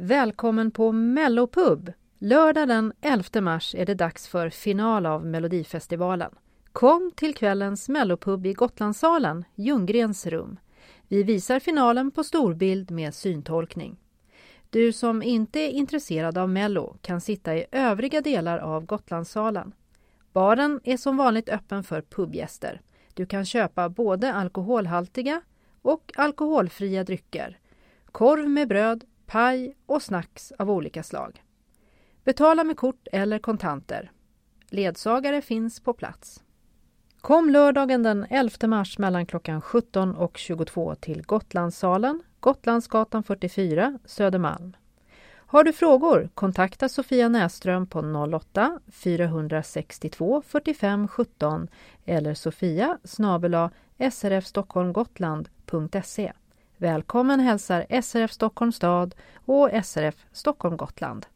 Välkommen på Mellopub! Lördag den 11 mars är det dags för final av Melodifestivalen. Kom till kvällens Mellopub i Gotlandssalen, Ljunggrens rum. Vi visar finalen på storbild med syntolkning. Du som inte är intresserad av Mello kan sitta i övriga delar av Gotlandssalen. Baren är som vanligt öppen för pubgäster. Du kan köpa både alkoholhaltiga och alkoholfria drycker. Korv med bröd, paj och snacks av olika slag. Betala med kort eller kontanter. Ledsagare finns på plats. Kom lördagen den 11 mars mellan klockan 17 och 22 till Gotlandssalen, Gotlandsgatan 44, Södermalm. Har du frågor, kontakta Sofia Näström på 08-462 45 17 eller sofia srfstockholmgotland.se. Välkommen hälsar SRF Stockholms stad och SRF Stockholm Gotland.